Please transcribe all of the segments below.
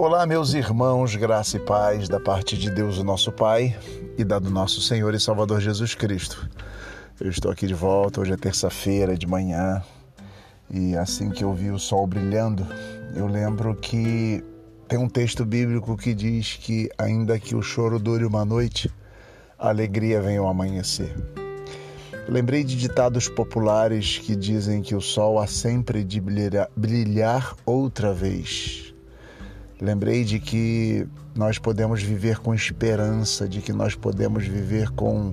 Olá, meus irmãos, graça e paz da parte de Deus, o nosso Pai, e da do nosso Senhor e Salvador Jesus Cristo. Eu estou aqui de volta, hoje é terça-feira de manhã, e assim que eu vi o sol brilhando, eu lembro que tem um texto bíblico que diz que, ainda que o choro dure uma noite, a alegria vem ao amanhecer. Lembrei de ditados populares que dizem que o sol há sempre de brilhar outra vez Lembrei de que nós podemos viver com esperança, de que nós podemos viver com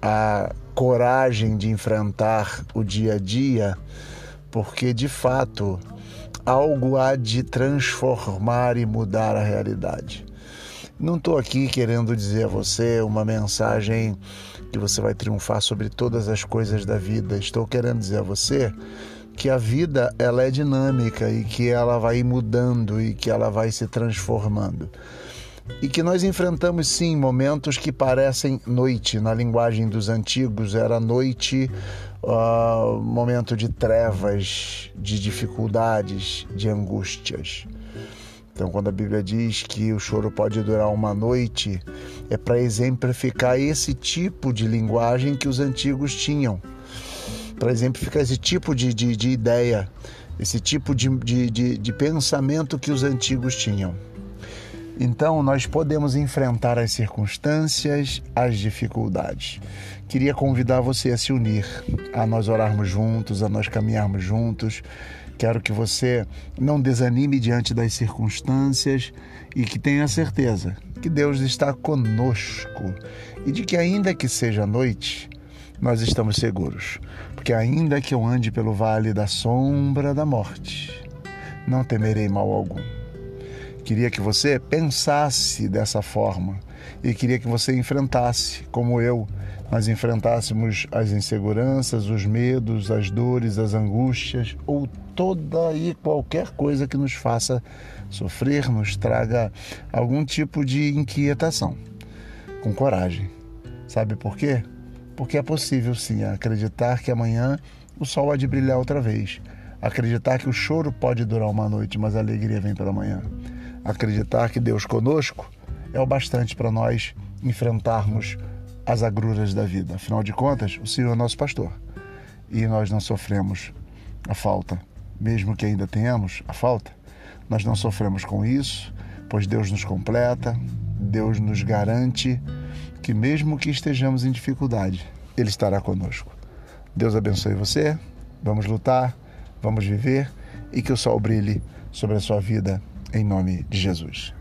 a coragem de enfrentar o dia a dia, porque de fato algo há de transformar e mudar a realidade. Não estou aqui querendo dizer a você uma mensagem que você vai triunfar sobre todas as coisas da vida. Estou querendo dizer a você que a vida ela é dinâmica e que ela vai mudando e que ela vai se transformando. E que nós enfrentamos sim momentos que parecem noite, na linguagem dos antigos era noite, uh, momento de trevas, de dificuldades, de angústias. Então, quando a Bíblia diz que o choro pode durar uma noite, é para exemplificar esse tipo de linguagem que os antigos tinham para exemplificar esse tipo de, de, de ideia, esse tipo de, de, de pensamento que os antigos tinham. Então, nós podemos enfrentar as circunstâncias, as dificuldades. Queria convidar você a se unir, a nós orarmos juntos, a nós caminharmos juntos. Quero que você não desanime diante das circunstâncias e que tenha certeza que Deus está conosco e de que, ainda que seja noite, nós estamos seguros, porque ainda que eu ande pelo vale da sombra da morte, não temerei mal algum. Queria que você pensasse dessa forma e queria que você enfrentasse, como eu, nós enfrentássemos as inseguranças, os medos, as dores, as angústias ou toda e qualquer coisa que nos faça sofrer, nos traga algum tipo de inquietação. Com coragem. Sabe por quê? Porque é possível sim acreditar que amanhã o sol há de brilhar outra vez. Acreditar que o choro pode durar uma noite, mas a alegria vem pela manhã. Acreditar que Deus conosco é o bastante para nós enfrentarmos as agruras da vida. Afinal de contas, o Senhor é nosso pastor e nós não sofremos a falta, mesmo que ainda tenhamos a falta. Nós não sofremos com isso, pois Deus nos completa, Deus nos garante que, mesmo que estejamos em dificuldade, Ele estará conosco. Deus abençoe você. Vamos lutar, vamos viver e que o sol brilhe sobre a sua vida, em nome de Jesus.